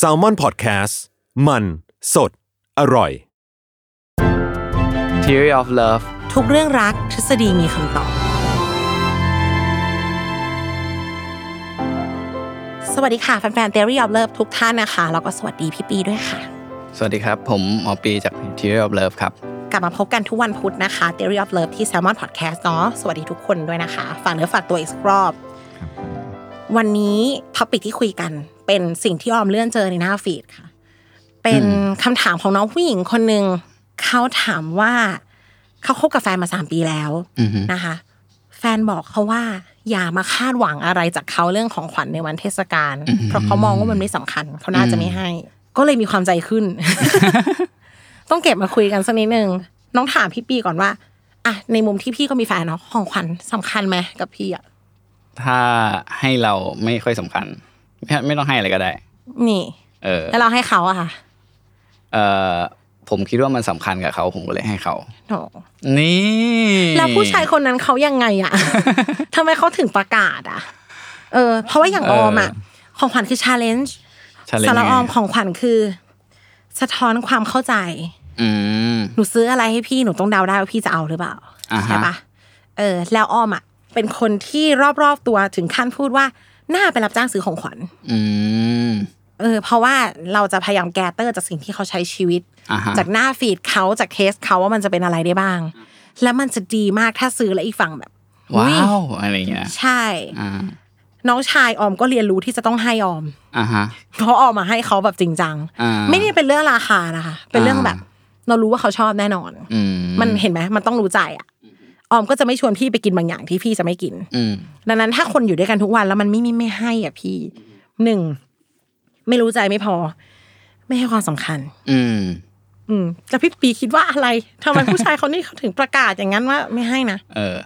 s a l m o n PODCAST มัน สด อร่อย Theory of Love ทุกเรื่องรักทฤษฎีมีคำตอบ สวัสดีค่ะแฟนๆ Theory of Love ทุกท่านนะคะ แล้วก็สวัสดีพี่ปีด้วยค่ะ สวัสดีครับ ผมหมอปีจาก Theory of Love ครับกลับมาพบกันทุกวันพุธนะคะ Theory of Love ที่ Salmon Podcast เนาะสวัสดีทุกคนด้วยนะคะฝากเนื้อฝากตัวอีกสักรอบ วันนี้ topic ที่คุยกัน เป็นสิ่งที่ออมเลื่อนเจอในหน้า feed ค่ะ เป็นคำถามของน้องผู้หญิงคนหนึ่งเขาถามว่าเขาคบกับแฟนมาสามปีแล้วอือฮึนะคะ แฟนบอกเขาว่า อย่ามาคาดหวังอะไรจากเขาเรื่องของขวัญในวันเทศกาลเพราะเขามองว่ามันไม่สำคัญ เขาน่าจะไม่ให้ ก็เลยมีความใจขึ้น ต้องเก็บมาคุยกันสักนิดนึงน้องถามพี่ปีก่อนว่าอะในมุมที่พี่ก็มีแฟนเนาะของขวัญสำคัญไหมกับพี่อะถ้าให้เราไม่ค่อยสำคัญ ไม่ไม่ต้องให้อะไรก็ได้ นี่ เออ แล้วเราให้เขาอะค่ะ เออผมคิดว่ามันสำคัญกับเขาผมก็เลยให้เขาโถนี่ แล้วผู้ชายคนนั้นเขายังไงอะทำไมเขาถึงประกาศอะเออ เพราะว่าอย่างออมอะของขวัญคือ challenge challenge สำหรับออมของขวัญคือ สะท้อนความเข้าใจอืมหนูซื้ออะไรให้พี่หนูต้องเดาได้ว่าพี่จะเอาหรือเปล่าอ่าฮะใช่ปะเออ แล้วออมอะเป็นคนที่รอบๆตัวถึงขั้นพูดว่า น่าไปรับจ้างซื้อของขวัญอืมเออเพราะว่าเราจะพยายาม gather จากสิ่งที่เขาใช้ชีวิตอ่าฮะจากหน้า feed เขาจากเคสเขาว่ามันจะเป็นอะไรได้บ้าง แล้วมันจะดีมากถ้าซื้อแล้วอีกฝั่งแบบว้าอุ๊ยวอะไรเงี้ยใช่อ่าน้องชายออมก็เรียนรู้ที่จะต้องให้ออมอ่าฮะเพราะออมมาให้เขาแบบจริงจังอ่าไม่ได้เป็นเรื่องราคานะคะ เป็นเรื่องอ่าแบบ เรารู้ว่าเขาชอบแน่นอนอืมมันเห็นไหมมันต้องรู้ใจอะ ออมก็จะไม่ชวนพี่ไปกินบางอย่างที่พี่จะไม่กินอืมดังนั้นถ้าคนอยู่ด้วยกันทุกวันแล้วมันไม่ไม่ไม่ให้อะพี่หนึ่งไม่รู้ใจไม่พอ ไม่ให้ความสำคัญ อืม อืมแต่พี่ปีคิดว่าอะไรทำไมผู้ชายคนนี้เขาถึงประกาศอย่างนั้นว่าไม่ให้นะเออ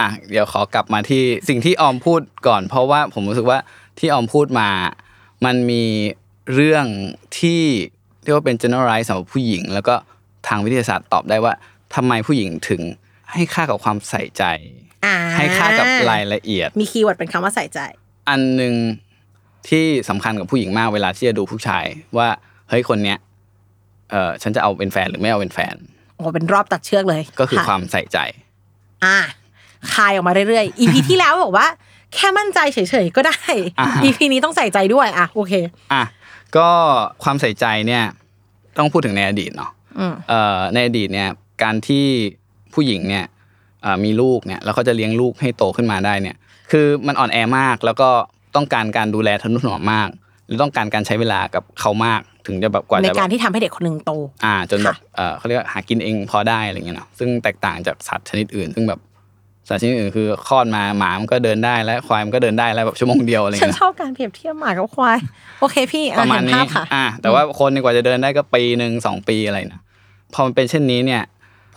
อะเดี๋ยวขอกลับมาที่สิ่งที่ออมพูดก่อน เพราะว่าผมรู้สึกว่าที่ออมพูดมา มันมีเรื่องที่เรียกว่าเป็น generalize สำหรับผู้หญิง แล้วก็ทางวิทยาศาสตร์ตอบได้ว่าทำไมผู้หญิงถึง ให้ค่ากับความใส่ใจอ่าให้ค่ากับรายละเอียด มี keyword เป็นคำว่าใส่ใจ อันหนึ่งที่สำคัญกับผู้หญิงมากเวลาที่จะดูผู้ชายว่าเฮ้ยคนเนี้ยเออฉันจะเอาเป็นแฟนหรือไม่เอาเป็นแฟนโอ้เป็นรอบตัดเชือกเลย ก็คือะความใส่ใจ อ่าคายออกมาเรื่อยๆ EP ที่แล้วบอกว่า แค่มั่นใจเฉยๆก็ได้อ่าฮะ EP นี้ต้องใส่ใจด้วยอะโอเคอะก็ความใส่ใจเนี่ย ต้องพูดถึงในอดีตเนาะอืมเอ่อในอดีตเนี่ย การที่ ผู้หญิงเนี่ยเอ่อมีลูกเนี่ยแล้วเขาจะเลี้ยงลูกให้โตขึ้นมาได้เนี่ย คือมันอ่อนแอมากแล้วก็ต้องการการดูแลทนุถนอมมากหรือต้องการการใช้เวลากับเขามากถึงจะแบบกว่าในจะแบการบที่ทำให้เด็กคนหนึ่งโต อ่า จนแบบค่ะเออเขาเรียกว่าหากินเองพอได้อะไรเงี้ยเนาะซึ่งแตกต่างจากสัตว์ชนิดอื่น ซึ่งแบบสัตว์ชนิดอื่นคือคลอดมาหมามันก็เดินได้แล้วควายมันก็เดินได้แล้วแบบชั่วโมงเดียวอะไรฉันเงี้ยชอบการเปรียบเทียบหมากับควายโอเคพี่อ่ประมาณเห็นนี้ภาพค่ะอ่าแต่ว่าคนเนี่ยกว่าจะเดินได้ก็ปีหนึ่งสองปีอะไรนะพอมันเป็นเช่นนี้เนี่ย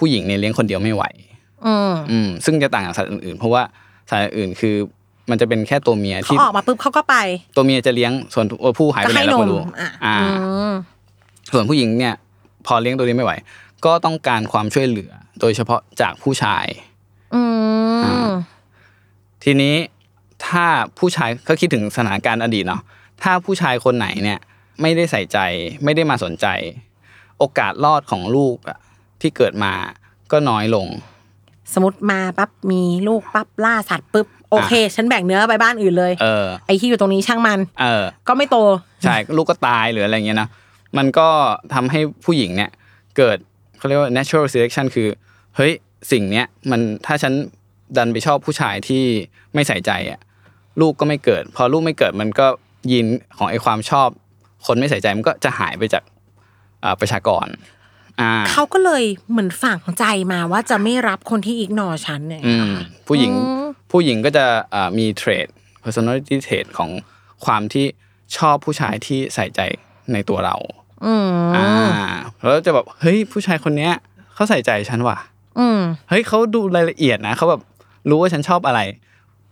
ผู้หญิงเนี่ยเลี้ยงคนเดียวไม่ไหวอืมอืมซึ่งจะต่างจากสัตว์อื่นๆ เพราะว่าสัตว์อื่นคือ มันจะเป็นแค่ตัวเมียเขาที่ออกมาปุ๊บเขาก็ไป ตัวเมียจะเลี้ยงส่วนตัวผู้หายไปก็ไหนให้เรานไม่มรู้อะอ่าอืมส่วนผู้หญิงเนี่ย พอเลี้ยงตัวนี้ไม่ไหว ก็ต้องการความช่วยเหลือ โดยเฉพาะจากผู้ชายอืมทีนี้ถ้าผู้ชายก็คิดถึงสถานการณ์อดีตเนาะถ้าผู้ชายคนไหนเนี่ย ไม่ได้ใส่ใจ ไม่ได้มาสนใจ โอกาสรอดของลูกอะ ที่เกิดมาก็น้อยลง สมมติมาปั๊บมีลูกปั๊บล่าสัตว์ปุ๊บโอเค ฉันแบ่งเนื้อไปบ้านอื่นเลยเออไอ้ที่อยู่ตรงนี้ช่างมัน เออ ก็ไม่โต ใช่ลูกก็ตายหรืออะไรเงี้ยนะมันก็ทำให้ผู้หญิงเนี่ย เกิดเขาเรียกว่า natural selection คือ เฮ้ยสิ่งเนี้ยมันถ้าฉันดันไปชอบผู้ชายที่ไม่ใส่ใจอะลูกก็ไม่เกิด พอลูกไม่เกิดมันก็ยีนของไอ้ความชอบ คนไม่ใส่ใจมันก็จะหายไปจากอ่าประชากรอ่า เขาก็เลยเหมือนฝังใจมาว่าจะไม่รับคนที่อิกนอฉันเนี่ยอืมผู้หญิงผู้หญิงก็จะอ่ามีเทรด personality trait ของความที่ชอบผู้ชายที่ใส่ใจในตัวเราอืมอ่าแล้วจะแบบเฮ้ยผู้ชายคนเนี้ยเขาใส่ใจฉันว่ะอืมเฮ้ยเขาดูรายละเอียดนะเขาแบบรู้ว่าฉันชอบอะไร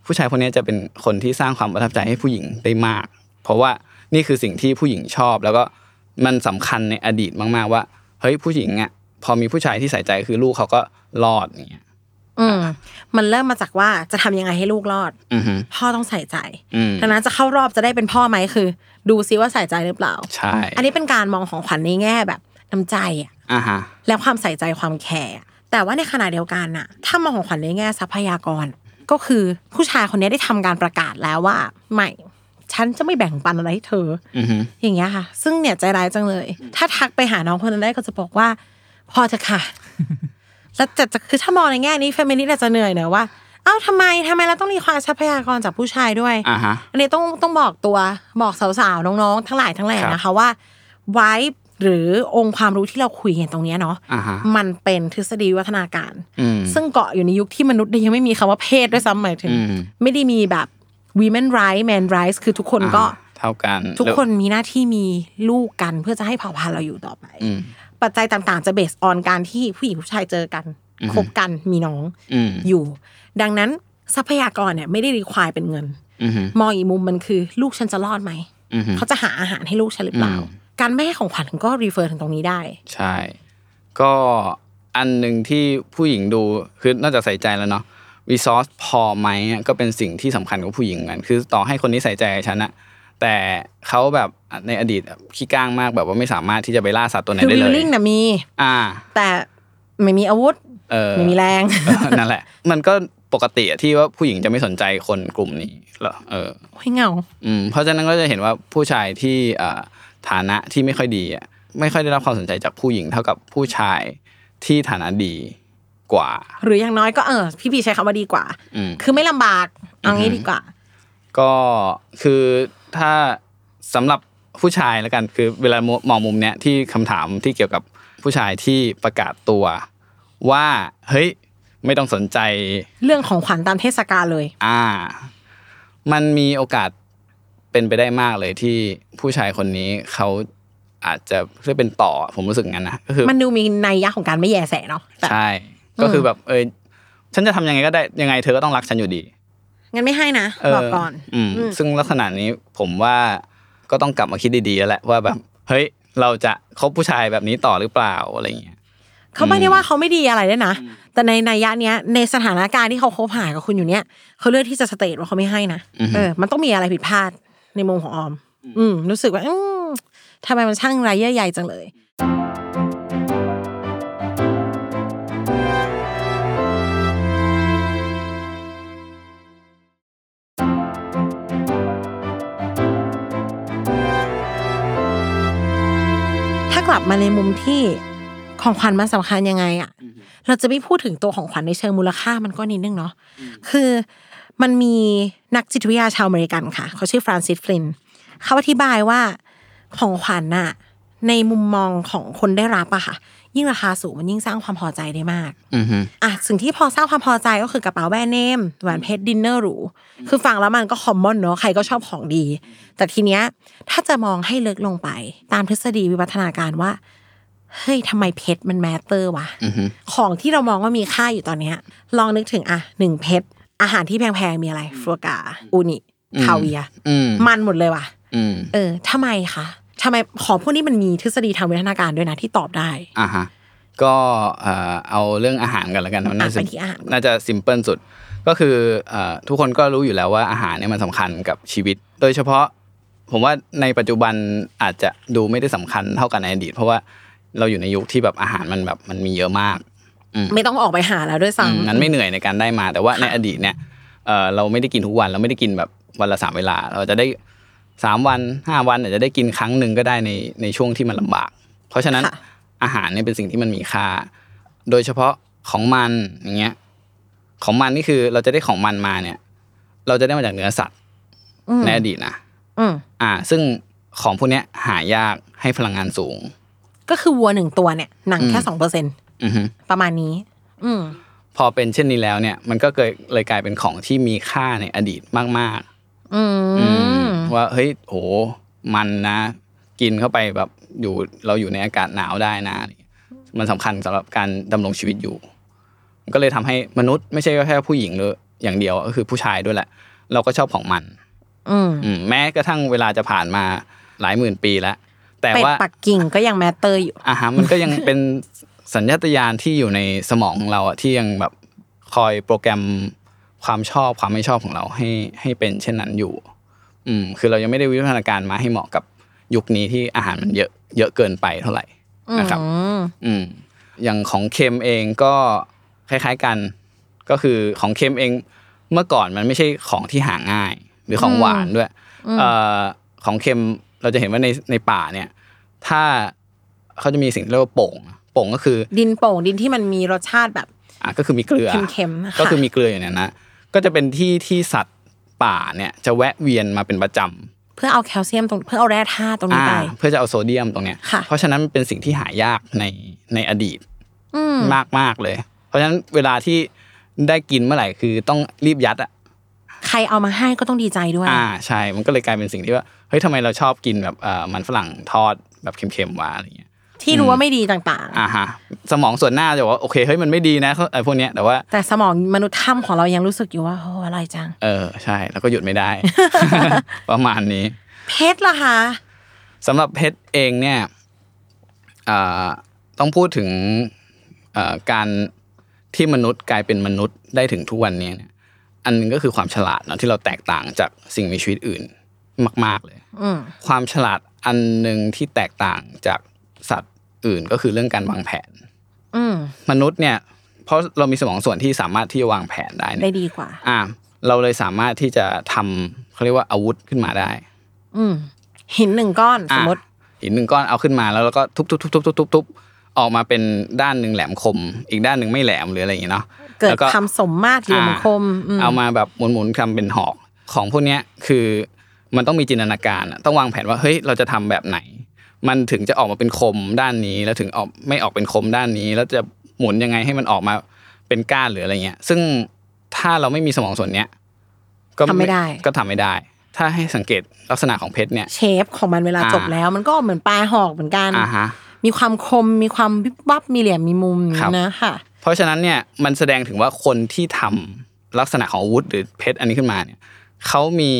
ผู้ชายคนนี้จะเป็นคนที่สร้างความประทับใจให้ผู้หญิงได้มาก เพราะว่านี่คือสิ่งที่ผู้หญิงชอบ แล้วก็มันสำคัญในอดีตมาก ๆ ว่า เฮ้ยผู้หญิงอะพอมีผู้ชายที่ใส่ใจคือลูกเขาก็รอดอย่างเงี้ยอืมมันเริ่มมาจากว่าจะทำยังไงให้ลูกรอดอือฮึพ่อต้องใส่ใจอืมดังนั้นจะเข้ารอบจะได้เป็นพ่อไหมคือ ดูซิว่าใส่ใจหรือเปล่าใช่อันนี้เป็นการมองของขวัญในแง่แบบน้ำใจอะอ่าฮะและความใส่ใจความแคร์แต่ว่าในขณะเดียวกันน่ะ ถ้ามองของขวัญในแง่ทรัพยากร ก็คือผู้ชายคนนี้ได้ทำการประกาศแล้วว่า ไม่ ฉันจะไม่แบ่งปันอะไรให้เธออือฮึอย่างเงี้ยค่ะ ซึ่งเนี่ยใจร้ายจังเลย ถ้าทักไปหาน้องคนนั้นได้ก็จะบอกว่า พอจะค่ะ แล้วจะจะคือถ้ามองในแง่นี้เฟมินิสต์อาจจะเหนื่อยเนอะว่าเอ้าทำไมทำไมเราต้องรีควายทรัพยากรจากผู้ชายด้วยอ่าฮะอันนี้ต้องต้องบอกตัวบอกสาวๆน้องๆ ทั้งหลายทั้งแหล่ครับนะคะว่าไว้หรือองค์ความรู้ที่เราคุยกันตรงเนี้ยเนาะอ่าฮะมันเป็นทฤษฎีวิวัฒนาการอืมซึ่งเกาะอยู่ในยุคที่มนุษย์ยังไม่มีคำว่าเพศด้วยซ้ำหมายถึงอืมไม่ได้มีแบบ women right man rights คือทุกคนก็อ่าเท่ากัน ทุกคนมีหน้าที่มีลูกกันเพื่อจะให้เผ่าพันธุ์เราอยู่ต่อไปอืมปัจจัยต่างๆ จะเบสออนการที่ผู้หญิงผู้ชายเจอกันคบกันมีน้องอืมอยู่ ดังนั้นทรัพยากรเนี่ยไม่ได้รีควายเป็นเงินอือฮึมองอีกมุมมันคือลูกฉันจะรอดไหมอือฮึเขาจะหาอาหารให้ลูกฉันหรือเปล่าอืมการไม่ให้ของขวัญก็รีเฟอร์ถึงตรงนี้ได้ ใช่ ก็อันหนึ่งที่ผู้หญิงดูคือนอกจากใส่ใจแล้วเนาะ รีซอสพอไหมอะก็เป็นสิ่งที่สำคัญกับผู้หญิงเหมือนกัน คือต่อให้คนนี้ใส่ใจกับฉันอะแต่เขาแบบในอดีตแบบขี้ก้างมากแบบว่าไม่สามารถที่จะไปล่าสัตว์ตัวไหนคือได้วิเลลยลิ่งนะมี อ่า แต่ไม่มีอาวุธเออไม่มีแรงเออนั่นแหละ มันก็ปกติอะที่ว่าผู้หญิงจะไม่สนใจคนกลุ่มนี้เหรอเออโอ้ยเหงาอืมเพราะฉะนั้นก็จะเห็นว่าผู้ชายที่อ่าฐานะที่ไม่ค่อยดีอะไม่ค่อยได้รับความสนใจจากผู้หญิงเท่ากับผู้ชายที่ฐานะดี กว่า หรืออย่างน้อยก็เออ พี่พีใช้คำว่าดีกว่าอืมคือไม่ลำบากเอางี้ดีกว่า ก็คือถ้าสำหรับผู้ชายแล้วกันคือเวลามองมุมเนี้ยที่คำถามที่เกี่ยวกับผู้ชายที่ประกาศตัว ว่าเฮ้ยไม่ต้องสนใจ เรื่องของขวัญตามเทศกาลเลย อ่า มันมีโอกาสเป็นไปได้มากเลยที่ผู้ชายคนนี้เขาอาจจะเรียกเป็นต่อผมรู้สึกงั้นนะก็คือมันดูมีนัยยะของการไม่แยแสเนาะแต่ใช่ ก็คือแบบเอยฉันจะทำยังไงก็ได้ยังไงเธอก็ต้องรักฉันอยู่ดีงั้นไม่ให้นะเออบอกก่อนอืมอืม ซึ่งลักษณะนี้ผมว่าก็ต้องกลับมาคิดดีๆแล้วแหละว่าแบบ เฮ้ย เราจะคบผู้ชายแบบนี้ต่อหรือเปล่าอะไรอย่างเงี้ยเขาไม่ได้ว่าเขาไม่ดีอะไรด้วยนะ แต่ในนัยยะเนี้ยในสถานการณ์ที่เขาคบหากับคุณอยู่เนี้ยเขาเลือกที่จะสเตทว่าเขาไม่ให้นะอือฮึเออ มันต้องมีอะไรผิดพลาดในมุมของออม อืม รู้สึกว่าอืมทำไมมันช่างไรเยื่อใยจังเลย กลับมาในมุมที่ของขวัญมันสำคัญยังไงอะเราจะไม่พูดถึงตัวของขวัญในเชิงมูลค่ามันก็นิดนึงเนาะคือมันมีนักจิตวิทยาชาวอเมริกันค่ะ เขาชื่อฟรานซิสฟลินเขาอธิบายว่าของขวัญน่ะในมุมมองของคนได้รับอะค่ะ ยิ่งราคาสูงมันยิ่งสร้างความพอใจได้มากอือฮึอะสิ่งที่พอสร้างความพอใจก็คือกระเป๋าแบรนด์เนมแหวนเพชรดินเนอร์หรูคือฟังแล้วมันก็ common เนอะใครก็ชอบของดี แต่ทีเนี้ยถ้าจะมองให้ลึกลงไป ตามทฤษฎีวิวัฒนาการว่าเฮ้ยทำไมเพชรมัน matter วะอือฮึของที่เรามองว่ามีค่าอยู่ตอนเนี้ย ลองนึกถึงอะหนึ่งเพชรอาหารที่แพงๆมีอะไรฟัวกราส์อูนิคาเวียร์อืมมันหมดเลยว่ะอืมเออทำไมคะ ทำไมของพวกนี้มันมีทฤษฎีทางวิวัฒนาการด้วยนะที่ตอบได้อ่าฮะก็เอ่อเอาเรื่องอาหารกันแล้วกันมันน่าอะจะไปที่อาหารน่าจะ simple สุด ก็คือเอ่อทุกคนก็รู้อยู่แล้วว่าอาหารเนี่ยมันสำคัญกับชีวิต โดยเฉพาะผมว่าในปัจจุบันอาจจะดูไม่ได้สำคัญเท่ากันในอดีต เพราะว่าเราอยู่ในยุคที่แบบอาหารมันแบบมันมีเยอะมากไม่ต้องออกไปหาแล้วด้วยอืมซ้ำนั้นไม่เหนื่อยในการได้มา แต่ว่าในอดีตเนี่ยเอ่อเราไม่ได้กินทุกวันเราไม่ได้กินแบบวันละสามเวลา เราจะได้ สามวันห้าวันอาจจะได้กินครั้งหนึ่งก็ได้ในในช่วงที่มันลำบาก เพราะฉะนั้นค่ะอาหารเนี่ยเป็นสิ่งที่มันมีค่า โดยเฉพาะของมันอย่างเงี้ยของมันนี่คือเราจะได้ของมันมาเนี่ย เราจะได้มาจากเนื้อสัตว์อืมในอดีตนะอืมอ่า ซึ่งของพวกเนี้ยหายากให้พลังงานสูง ก็คือวัวหนึ่งตัวเนี่ยหนังแค่อืมสองเปอร์เซ็นอือฮึประมาณนี้ อืมพอเป็นเช่นนี้แล้วเนี่ย มันก็เกิดเลยกลายเป็นของที่มีค่าในอดีตมากๆอือืมม ว่าเฮ้ยโหมันนะ กินเข้าไปแบบอยู่เราอยู่ในอากาศหนาวได้นะ มันสำคัญสำหรับการดำรงชีวิตอยู่ก็เลยทำให้มนุษย์ไม่ใช่แค่ผู้หญิงเลยอย่างเดียวก็คือผู้ชายด้วยแหละ เราก็ชอบของมันอืมอืมแม้กระทั่งเวลาจะผ่านมาหลายหมื่นปีแล้วแต่เป็ดว่าปักกิ่งก็ยังแมตเตอร์อยู่อ่าฮะมันก็ยังเป็นสัญญาตญาณที่อยู่ในสมองของเราอะที่ยังแบบคอยโปรแกรม ความชอบความไม่ชอบของเราให้ให้เป็นเช่นนั้นอยู่ อืมคือเรายังไม่ได้วิวัฒนาการมาให้เหมาะกับยุคนี้ที่อาหารมันเยอะเยอะเกินไปเท่าไหร่นะครับ อืมอย่างของเค็มเองก็คล้ายๆกัน ก็คือของเค็มเองเมื่อก่อนมันไม่ใช่ของที่หาง่าย หรือของหวานด้วยเอ่อของเค็มเราจะเห็นว่าในในป่าเนี่ย ถ้าเขาจะมีสิ่งที่เรียกว่าโป่ง โป่งก็คือ ดินโป่งดินที่มันมีรสชาติแบบอะก็คือมีเกลือเค็มๆนะคะก็คือมีเกลืออยู่เนี่ยนะ ก็จะเป็นที่ที่สัตว์ป่าเนี่ยจะแวะเวียนมาเป็นประจำเพื่อเอาแคลเซียมตรงเพื่อเอาแร่ธาตุตรงนี้อ่าไปเพื่อจะเอาโซเดียมตรงเนี้ยค่ะเพราะฉะนั้นมันเป็นสิ่งที่หายากในในอดีตอืมมากมากๆเลย เพราะฉะนั้นเวลาที่ได้กินเมื่อไหร่คือต้องรีบยัดอะใครเอามาให้ก็ต้องดีใจด้วย อ่าใช่ มันก็เลยกลายเป็นสิ่งที่ว่า เฮ้ยทำไมเราชอบกินแบบเอ่อมันฝรั่งทอดแบบเค็มๆวะอะไรเงี้ย ที่รู้ว่าไม่ดีต่างอ่าฮะสมองส่วนหน้าจะบอกว่าโอเคเฮ้ยมันไม่ดีนะไอ้พวกเนี้ยแต่ว่าๆแต่สมองมนุษย์ถ้ำของเรายังรู้สึกอยู่ว่าโอ้อร่อยจัง เออใช่ แล้วก็หยุดไม่ได้ ประมาณนี้ เพชรล่ะคะสำหรับเพชรเองเนี่ยอ่าต้องพูดถึงอ่าการที่มนุษย์กลายเป็นมนุษย์ได้ถึงทุกวันนี้เนี่ยอันหนึงก็คือความฉลาดเนาะที่เราแตกต่างจากสิ่งมีชีวิตอื่นมาก ๆเลยอืมความฉลาดอันหนึ่งที่แตกต่างจากสัตว์ อื่นก็คือเรื่องการวางแผนอืมมนุษย์เนี่ย เพราะเรามีสมองส่วนที่สามารถที่จะวางแผนได้ได้เนี่ยดีกว่า อ่า เราเลยสามารถที่จะทำเขาเรียกว่าอาวุธขึ้นมาได้ อืมหินหนึ่งก้อนสมมติอะหินหนึ่งก้อนเอาขึ้นมาแล้วเราก็ทุบทุบทุบทุบทุบทุบทุบออกมาเป็นด้านหนึ่งแหลมคม อีกด้านหนึ่งไม่แหลมหรืออะไรอย่างเงี้ยเนาะเกิดแล้วคำสมมาตรเหลี่ยมคมอืมเอามาแบบหมุนๆทำเป็นหอกของพวกเนี้ยคือมันต้องมีจินตนาการอะต้องวางแผนว่าเฮ้ยเราจะทำแบบไหน มันถึงจะออกมาเป็นคมด้านนี้ แล้วถึงออกไม่ออกเป็นคมด้านนี้ แล้วจะหมุนยังไงให้มันออกมาเป็นก้านหรืออะไรเงี้ย ซึ่งถ้าเราไม่มีสมองส่วนเนี้ยก็ทำไม่ได้ ก็ทำไม่ได้ ถ้าให้สังเกตลักษณะของเพชรเนี่ย เชฟของมันเวลาอ่าจบแล้ว มันก็เหมือนปลายหอกเหมือนกันอ่าฮะมีความคมมีความวิบวับมีเหลี่ยมมีมุมอย่างครับนี้นะค่ะเพราะฉะนั้นเนี่ยมันแสดงถึงว่าคนที่ทำลักษณะของอาวุธหรือเพชรอันนี้ขึ้นมาเนี่ยเขามี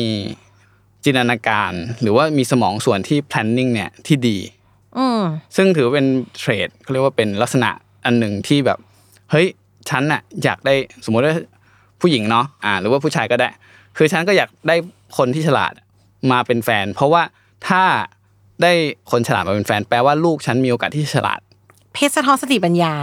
จินตนาการ หรือว่ามีสมองส่วนที่ planning เนี่ยที่ดีอืมซึ่งถือว่าเป็นเทรดเขาเรียกว่าเป็นลักษณะอันหนึ่งที่แบบ เฮ้ยฉันน่ะอยากได้สมมติว่าผู้หญิงเนาะอ่า หรือว่าผู้ชายก็ได้ คือฉันก็อยากได้คนที่ฉลาดมาเป็นแฟน เพราะว่าถ้าได้คนฉลาดมาเป็นแฟน แปลว่าลูกฉันมีโอกาสที่ฉลาด เพชรสะท้อนสติปัญญา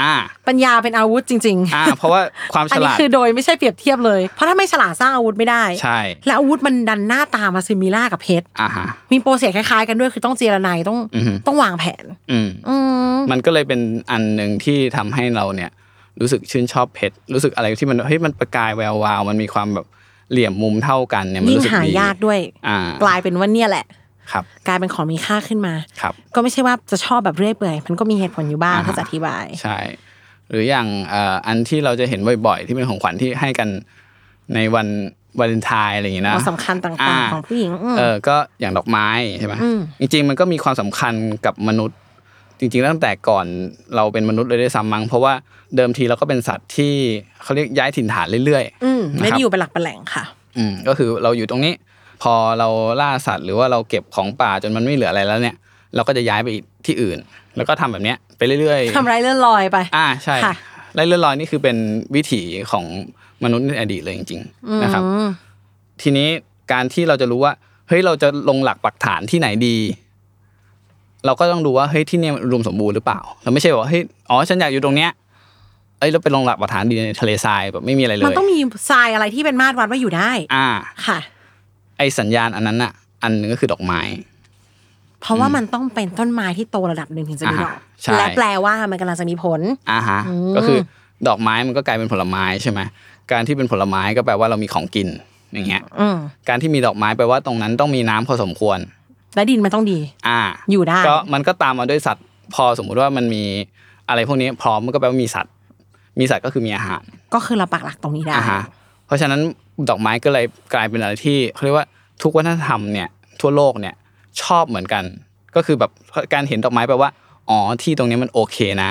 อ่า ปัญญาเป็นอาวุธจริง ๆ อ่า เพราะว่าความฉลาดคืออันนี้โดยไม่ใช่เปรียบเทียบเลย เพราะถ้าไม่ฉลาดสร้างอาวุธไม่ได้ ใช่ และอาวุธมันดันหน้าตามา similar กับเพชร อ่าฮะ มี process คล้ายๆกันด้วยคือต้องเจียระไนต้องอือฮึต้องวางแผนอืมอืมมันก็เลยเป็นอันหนึ่งที่ทำให้เราเนี่ย รู้สึกชื่นชอบเพชร รู้สึกอะไรที่มันเฮ้ยมันประกายแวววาว มันมีความแบบเหลี่ยมมุมเท่ากันเนี่ยมันยิ่งรู้สึกหาดียากด้วยอ่ากลายเป็นว่าเนี่ยแหละครับ กลายเป็นของมีค่าขึ้นมาครับก็ไม่ใช่ว่าจะชอบแบบเรื่อยเปื่อยมันก็มีเหตุผลอยู่บ้างอ่าฮะถ้าจะอธิบายใช่ หรืออย่างเอ่ออันที่เราจะเห็นบ่อยๆ ที่เป็นของขวัญที่ให้กันในวันวาเลนไทน์อะไรอย่างงี้นะความสำคัญต่างอ่าๆของผู้หญิงอืมเออก็อย่างดอกไม้ใช่ไหมอืมจริง ๆ มันก็มีความสำคัญกับมนุษย์ จริง ๆ ตั้งแต่ก่อนเราเป็นมนุษย์เลยด้วยซ้ำมั้งเพราะว่าเดิมทีเราก็เป็นสัตว์ที่เขาเรียกย้ายถิ่นฐานเรื่อยๆอืมไม่นะคได้รับอยู่เป็นหลักเป็นแหล่งค่ะ อืมก็คือเราอยู่ตรงนี้ พอเราล่าสัตว์หรือว่าเราเก็บของป่าจนมันไม่เหลืออะไรแล้วเนี่ย เราก็จะย้ายไปอีกที่อื่น แล้วก็ทำแบบเนี้ยไปเรื่อยๆทำไรเลื่อนลอยไป อ่าใช่ค่ะไล่เลื่อนลอยนี่คือเป็นวิถีของมนุษย์ในอดีตเลยจริง ๆ นะครับอืมทีนี้การที่เราจะรู้ว่าเฮ้ยเราจะลงหลักปักฐานที่ไหนดี เราก็ต้องดูว่าเฮ้ยที่เนี่ยมันอุดมสมบูรณ์หรือเปล่า เราไม่ใช่ว่าเฮ้ยอ๋อฉันอยากอยู่ตรงเนี้ยเอ้ยเราไปลงหลักปักฐานดีในทะเลทรายแบบไม่มีอะไรเลย มันต้องมีทรายอะไรที่เป็นมาตรวัดว่าอยู่ได้ อ่าค่ะ ไอสัญญาณอันนั้นอะอันหนึงก็คือดอกไม้ เพราะว่ามันต้องเป็นต้นไม้ที่โตระดับหนึ่งถึงจะมีดอกอ่าใช่และแปลว่ามันกำลังจะมีผลอ่าฮะอืมก็คือดอกไม้มันก็กลายเป็นผลไม้ใช่ไหมการที่เป็นผลไม้ก็แปลว่าเรามีของกินอย่างเงี้ยอืมการที่มีดอกไม้แปลว่าตรงนั้นต้องมีน้ำพอสมควร และดินมันต้องดี อ่า อยู่ได้ก็มันก็ตามมาด้วยสัตว์ พอสมมุติว่ามันมีอะไรพวกนี้พร้อมมันก็แปลว่ามีสัตว์ มีสัตว์ก็คือมีอาหาร ก็คือเราปักหลักตรงนี้ได้อ่าฮะเพราะฉะนั้น ดอกไม้ก็เลยกลายเป็นอะไรที่เขาเรียกว่าทุกวัฒนธรรมเนี่ยทั่วโลกเนี่ยชอบเหมือนกัน ก็คือแบบการเห็นดอกไม้แปลว่าอ๋อที่ตรงนี้มันโอเคนะ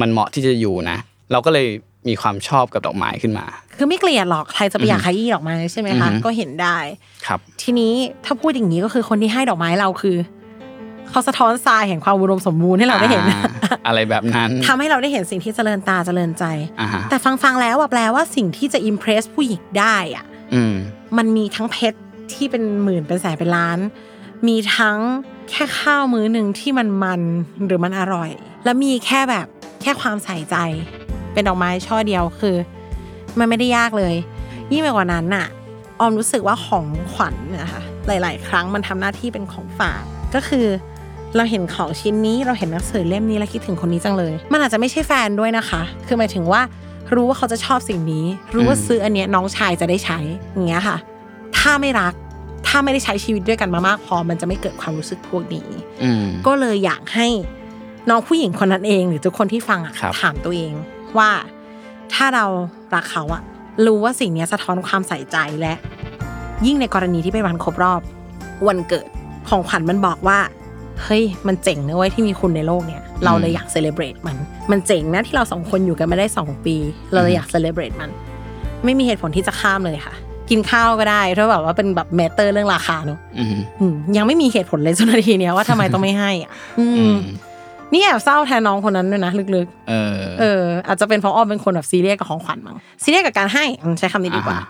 มันเหมาะที่จะอยู่นะ เราก็เลยมีความชอบกับดอกไม้ขึ้นมา คือไม่เกลียดหรอกใครจะไปอยากขยี้ดอกไม้ใช่ไหมคะอือฮึก็เห็นได้ครับ ทีนี้ถ้าพูดอย่างนี้ก็คือคนที่ให้ดอกไม้เราคือเขาสะท้อนทรายแห่งความอุดมสมบูรณ์ให้เราได้เห็นอ่าอะไรแบบนั้นทำให้เราได้เห็นสิ่งที่เจริญตาเจริญใจอ่าฮะแต่ฟังฟังๆแล้วอะแปลว่าสิ่งที่จะอิมเพรสผู้หญิงได้อะอื มันมีทั้งเพชรที่เป็นหมื่นเป็นแสนเป็นล้าน มีทั้งแค่ข้าวมื้อหนึ่งที่มันมันหรือมันอร่อย แล้วมีแค่แบบแค่ความใส่ใจ เป็นดอกไม้ช่อเดียวคือ มันไม่ได้ยากเลย ยิ่งไปกว่านั้นน่ะ ออมรู้สึกว่าของขวัญนะคะหลาย ๆ ครั้งมันทำหน้าที่เป็นของฝากก็คือ เราเห็นของชิ้นนี้เราเห็นหนังสือเล่มนี้แล้วคิดถึงคนนี้จังเลย มันอาจจะไม่ใช่แฟนด้วยนะคะ คือหมายถึงว่า รู้ว่าเขาจะชอบสิ่งนี้ รู้ว่าอืมซื้ออันเนี้ยน้องชายจะได้ใช้อย่างเงี้ยค่ะ ถ้าไม่รัก ถ้าไม่ได้ใช้ชีวิตด้วยกันมามากพอมันจะไม่เกิดความรู้สึกพวกนี้อืมก็เลยอยากให้น้องผู้หญิงคนนั้นเอง หรือทุกคนที่ฟังอะครับถามตัวเองว่าถ้าเรารักเขาอะรู้ว่าสิ่งเนี้ยสะท้อนความใส่ใจและ ยิ่งในกรณีที่เป็นวันครบรอบ วันเกิดของขวัญมันบอกว่า เฮ้ยมันเจ๋งนะเว้ยที่มีคุณในโลกเนี่ยเราเลยอยากเซเลบรตมัน มันเจ๋งนะที่เราสองคนอยู่กันมาได้สองปี เราเลยอยากเซเลบรตมัน ไม่มีเหตุผลที่จะข้ามเลยค่ะ กินข้าวก็ได้ถ้าแบบว่าเป็นแบบแมตเตอร์เรื่องราคาเนอะอืมอืมยังไม่มีเหตุผลเลยจนนาทีเนี้ยว่าทำไมต้องไม่ให้อะอือืมมนี่แอบเศร้าแทนน้องคนนั้นด้วยนะลึกเออๆเออ อาจจะเป็นเพราะอ้อมเป็นคนแบบซีเรียสกับของขวัญมั้งซีเรียสกับการให้อืมใช้คำนี้ดีกว่าอ่าฮะ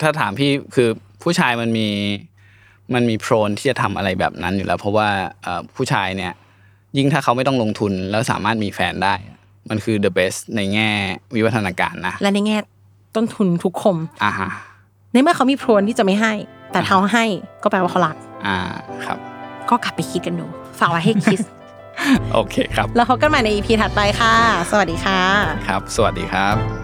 ถ้าถามพี่คือผู้ชายมันมี มันมีโพรนที่จะทำอะไรแบบนั้นอยู่แล้ว เพราะว่าเอ่อผู้ชายเนี่ยยิ่งถ้าเขาไม่ต้องลงทุนแล้วสามารถมีแฟนได้ มันคือ the best ในแง่วิวัฒนาการนะ และในแง่ต้นทุนทุกคมอ่าฮะในเมื่อเขามีโพรนที่จะไม่ให้ แต่เขาให้ก็แปลว่าเขารัก อ่าครับ ก็กลับไปคิดกันดูฝากไว้ให้คิดโอเคครับ แล้วพบกันใหม่ใน EP ถัดไปค่ะ สวัสดีค่ะ ครับ สวัสดีครับ